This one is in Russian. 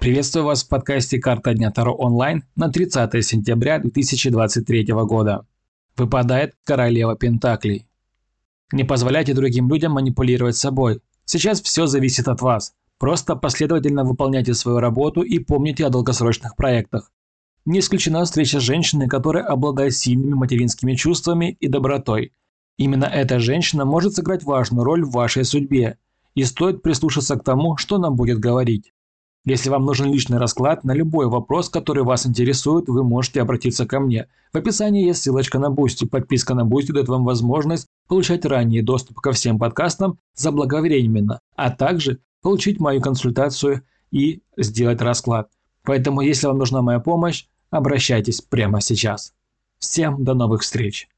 Приветствую вас в подкасте «Карта дня Таро онлайн» на 30 сентября 2023 года. Выпадает королева Пентаклей. Не позволяйте другим людям манипулировать собой. Сейчас все зависит от вас. Просто последовательно выполняйте свою работу и помните о долгосрочных проектах. Не исключена встреча с женщиной, которая обладает сильными материнскими чувствами и добротой. Именно эта женщина может сыграть важную роль в вашей судьбе, и стоит прислушаться к тому, что она будет говорить. Если вам нужен личный расклад на любой вопрос, который вас интересует, вы можете обратиться ко мне. В описании есть ссылочка на Boosty. Подписка на Boosty дает вам возможность получать ранний доступ ко всем подкастам заблаговременно, а также получить мою консультацию и сделать расклад. Поэтому, если вам нужна моя помощь, обращайтесь прямо сейчас. Всем до новых встреч!